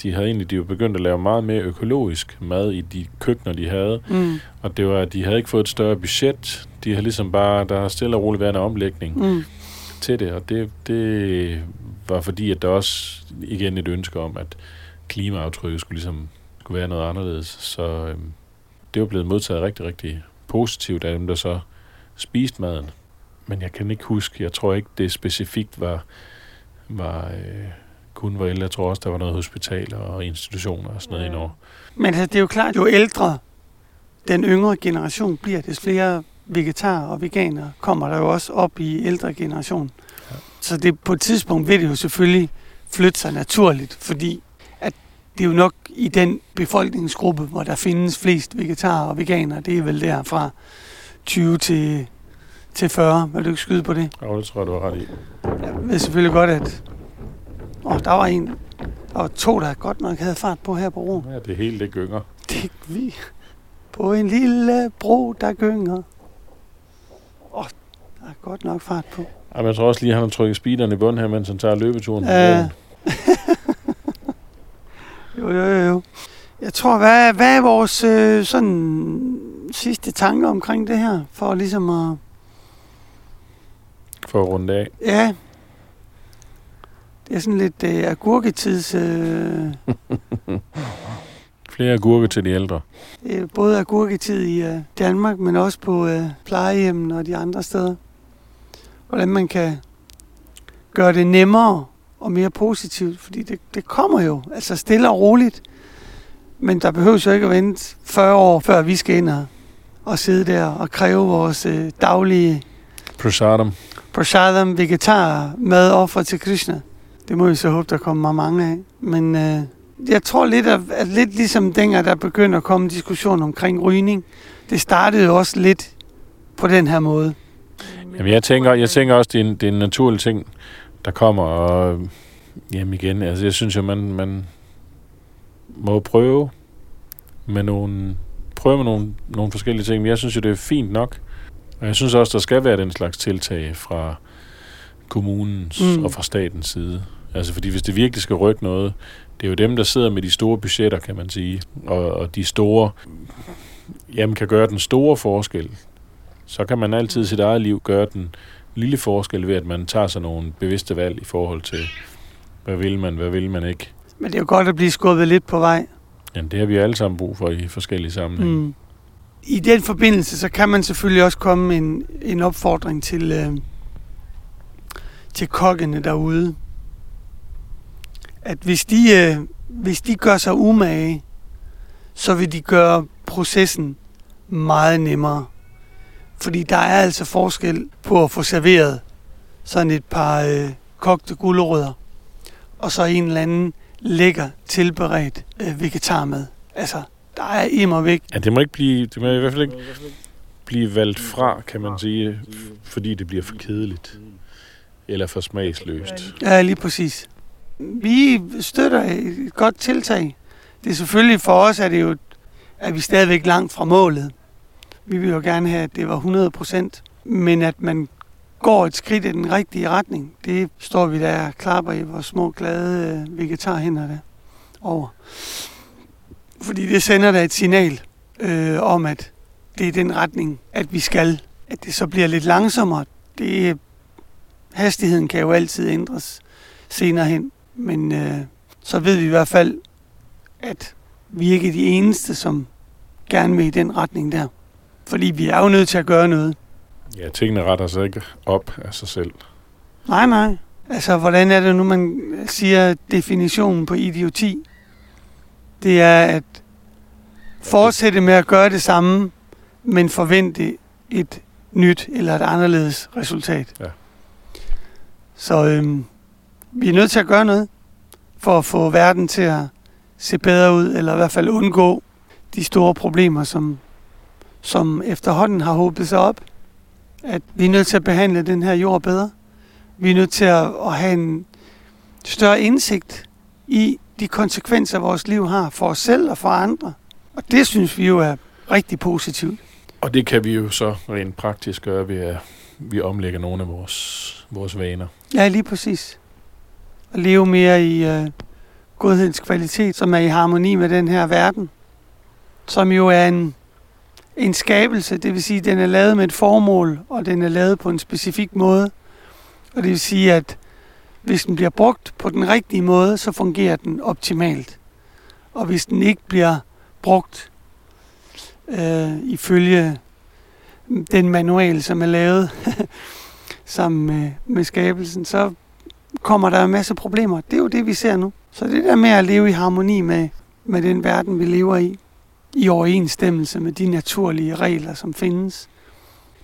de havde egentlig de var begyndt at lave meget mere økologisk mad i de køkkener, de havde. Mm, Og det var, de havde ikke fået et større budget. De har ligesom bare, der har stille og roligt været en omlægning mm, til det, og det, det var fordi, at der også igen et ønske om, at klimaaftrykket skulle ligesom skulle være noget anderledes. Så øhm, det var blevet modtaget rigtig, rigtig positivt af dem, der så spiste maden. Men jeg kan ikke huske, jeg tror ikke, det specifikt var, var øh, kun var ældre. Jeg tror også, der var noget hospitaler og institutioner og sådan noget Ja. indover. Men altså, det er jo klart, jo ældre den yngre generation bliver, des flere vegetarer og veganer kommer der jo også op i ældre generation. Ja. Så det, på et tidspunkt vil det jo selvfølgelig flytte sig naturligt, fordi at det er jo nok i den befolkningsgruppe, hvor der findes flest vegetarer og veganer, det er vel der fra 20 til, til 40. Vil du ikke skyde på det? Og det tror jeg, du har ret i. Jeg ved selvfølgelig godt, at åh, der var en, der var to, der godt nok havde fart på her på broen. Ja, det helt det gynger. Det vi. På en lille bro, der gynger. Der er godt nok fart på. Jamen, jeg tror også lige, at han har trykket speederen i bunden her, mens han tager løbeturen. Ja. Jo, jo, jo, jo. Jeg tror, hvad, hvad er vores øh, sådan sidste tanker omkring det her? For ligesom at... For at runde af. Ja. Det er sådan lidt øh, agurketids... Øh, Flere agurke til de ældre. Det er både agurketid i øh, Danmark, men også på øh, plejehjemmen og de andre steder. Hvordan man kan gøre det nemmere og mere positivt, fordi det, det kommer jo, altså stille og roligt. Men der behøver jo ikke at vente 40 år, før vi skal ind og, og sidde der og kræve vores øh, daglige Prasadam. prasadam vegetar mad offer til Krishna. Det må vi så håbe, der kommer mange af. Men øh, jeg tror lidt, at, at lidt ligesom dengang, der begynder at komme en diskussion omkring rygning, det startede jo også lidt på den her måde. Jamen, jeg tænker, jeg tænker også, det er, en, det er en naturlig ting, der kommer, og jamen igen, altså jeg synes jo, man, man må prøve med nogle, prøve med nogle, nogle forskellige ting, men jeg synes jo, det er fint nok, og jeg synes også, der skal være den slags tiltag fra kommunens mm. og fra statens side. Altså fordi hvis det virkelig skal rykke noget, det er jo dem, der sidder med de store budgetter, kan man sige, og, og de store, jamen kan gøre den store forskel. Så kan man altid i sit eget liv gøre den lille forskel ved, at man tager sig nogle bevidste valg i forhold til, hvad vil man, hvad vil man ikke. Men det er jo godt at blive skubbet lidt på vej. Jamen, det har vi alle sammen brug for i forskellige sammenhænge. Mm. I den forbindelse, så kan man selvfølgelig også komme med en, en opfordring til, øh, til kokkene derude. At hvis de, øh, hvis de gør sig umage, så vil de gøre processen meget nemmere. Fordi der er altså forskel på at få serveret sådan et par øh, kogte gulerødder, og så en eller anden lækker tilberedt øh, vegetarmad. Altså, der er immer væk. Ja, det må ikke blive, det må i hvert fald ikke blive valgt fra, kan man sige, fordi det bliver for kedeligt. Eller for smagsløst. Ja, lige præcis. Vi støtter et godt tiltag. Det er selvfølgelig for os, at det jo, at vi stadigvæk langt fra målet. Vi vil jo gerne have, at det var 100 procent, men at man går et skridt i den rigtige retning, det står vi der og klapper i vores små glade øh, vegetarhænder der over. Fordi det sender da et signal øh, om, at det er den retning, at vi skal. At det så bliver lidt langsommere, det, hastigheden kan jo altid ændres senere hen. Men øh, så ved vi i hvert fald, at vi ikke er de eneste, som gerne vil i den retning der. Fordi vi er jo nødt til at gøre noget. Ja, tingene retter sig ikke op af sig selv. Nej, nej. Altså, hvordan er det nu, man siger definitionen på idioti? Det er at fortsætte med at gøre det samme, men forvente et nyt eller et anderledes resultat. Ja. Så øhm, vi er nødt til at gøre noget for at få verden til at se bedre ud, eller i hvert fald undgå de store problemer, som, som efterhånden har håbet sig op. At vi er nødt til at behandle den her jord bedre. Vi er nødt til at, at have en større indsigt i de konsekvenser, vores liv har for os selv og for andre. Og det synes vi jo er rigtig positivt. Og det kan vi jo så rent praktisk gøre ved at vi omlægger nogle af vores, vores vaner. Ja, lige præcis. At leve mere i uh, godhedens kvalitet, som er i harmoni med den her verden. Som jo er en, en skabelse, det vil sige, at den er lavet med et formål, og den er lavet på en specifik måde. Og det vil sige, at hvis den bliver brugt på den rigtige måde, så fungerer den optimalt. Og hvis den ikke bliver brugt øh, ifølge den manual, som er lavet sammen med, med skabelsen, så kommer der en masse problemer. Det er jo det, vi ser nu. Så det der med at leve i harmoni med, med den verden, vi lever i, i overensstemmelse med de naturlige regler, som findes,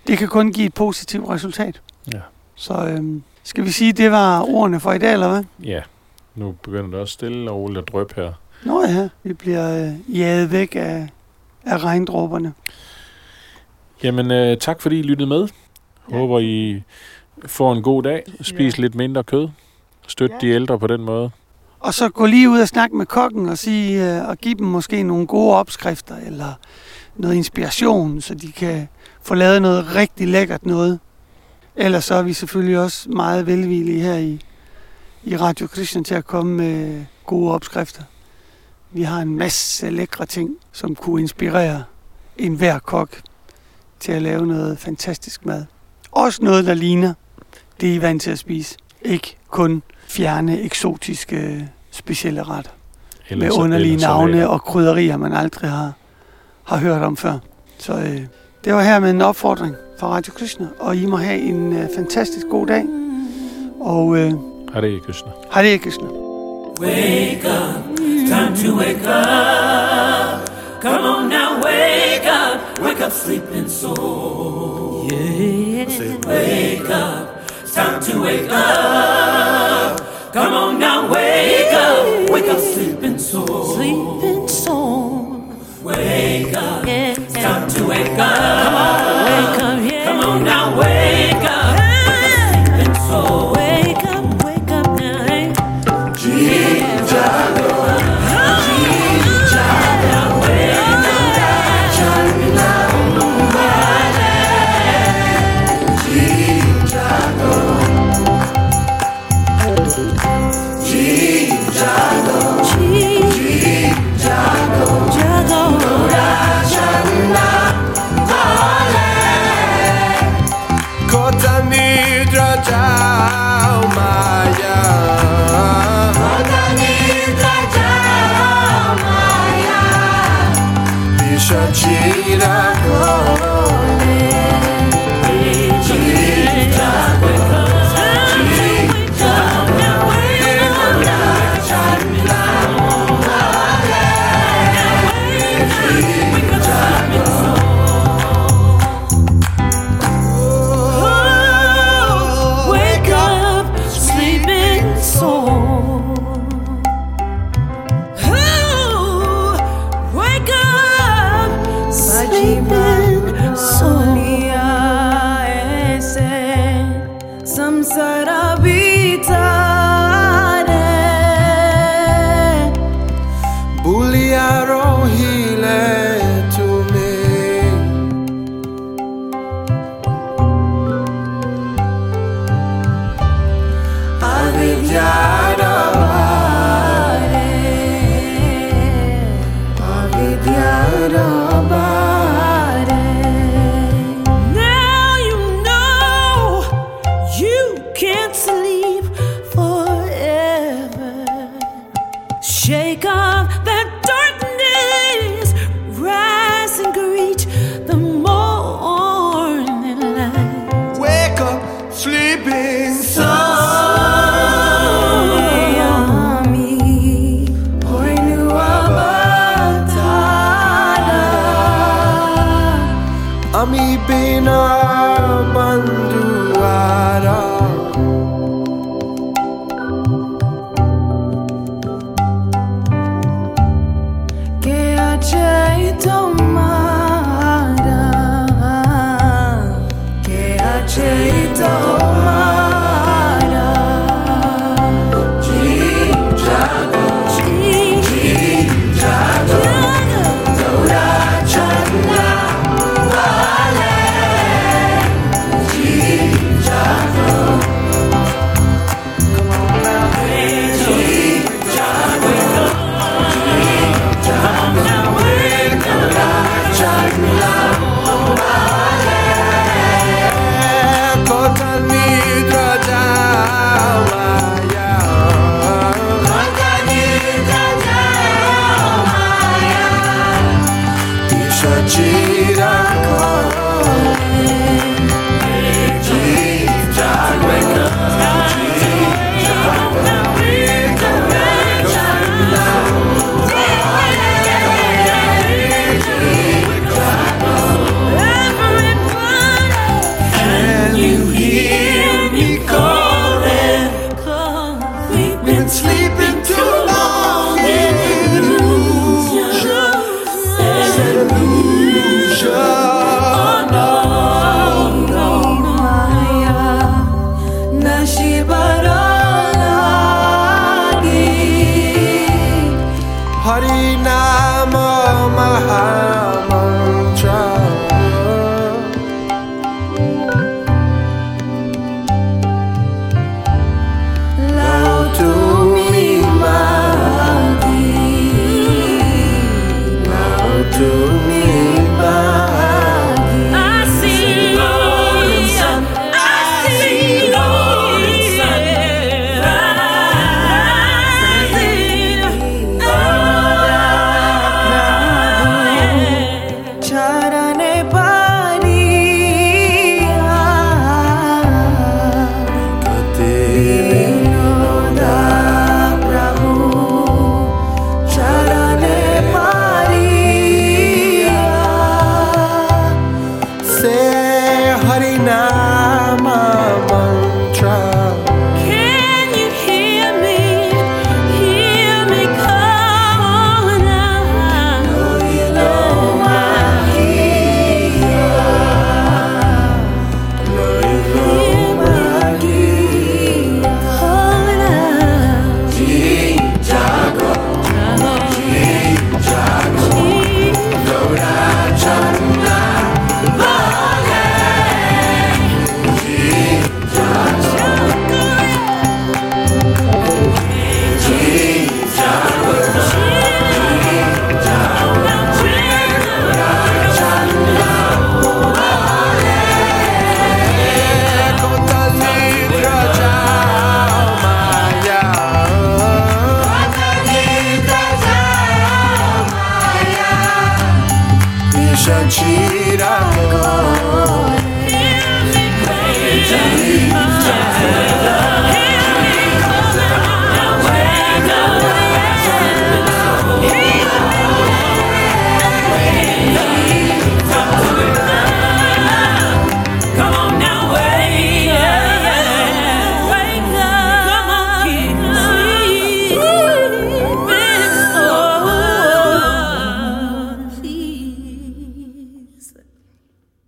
det kan kun give et positivt resultat. Ja. Så øhm, skal vi sige, at det var ordene for i dag, eller hvad? Ja, nu begynder det også stille og roligt at drøbe her. Nå ja, vi bliver øh, jaget væk af, af regndråberne. Jamen, øh, tak fordi I lyttede med. Ja. Håber I får en god dag. Spis ja. lidt mindre kød. Støt ja. de ældre på den måde. Og så gå lige ud og snakke med kokken og, sige, øh, og give dem måske nogle gode opskrifter eller noget inspiration, så de kan få lavet noget rigtig lækkert noget. Ellers så er vi selvfølgelig også meget velvillige her i, i Radio Christian til at komme med gode opskrifter. Vi har en masse lækre ting, som kunne inspirere enhver kok til at lave noget fantastisk mad. Også noget, der ligner det, I er vant til at spise. Ikke kun fjerne, eksotiske, specielle retter. Ellers, med underlige navne og krydderier, man aldrig har, har hørt om før. Så øh, det var her med en opfordring fra Radio Krishna, og I må have en øh, fantastisk god dag. Og øh, Hare Krishna. Hare Krishna. Wake up, time to wake up. Come on now, wake up, wake up, sleeping soul. Yeah. Wake up, time to wake up. Come on now, wake up. Wake up, sleeping soul. Sleeping soul. Wake up. Yeah. It's time to wake up. Come on, wake up. Yeah. Come on now, wake up.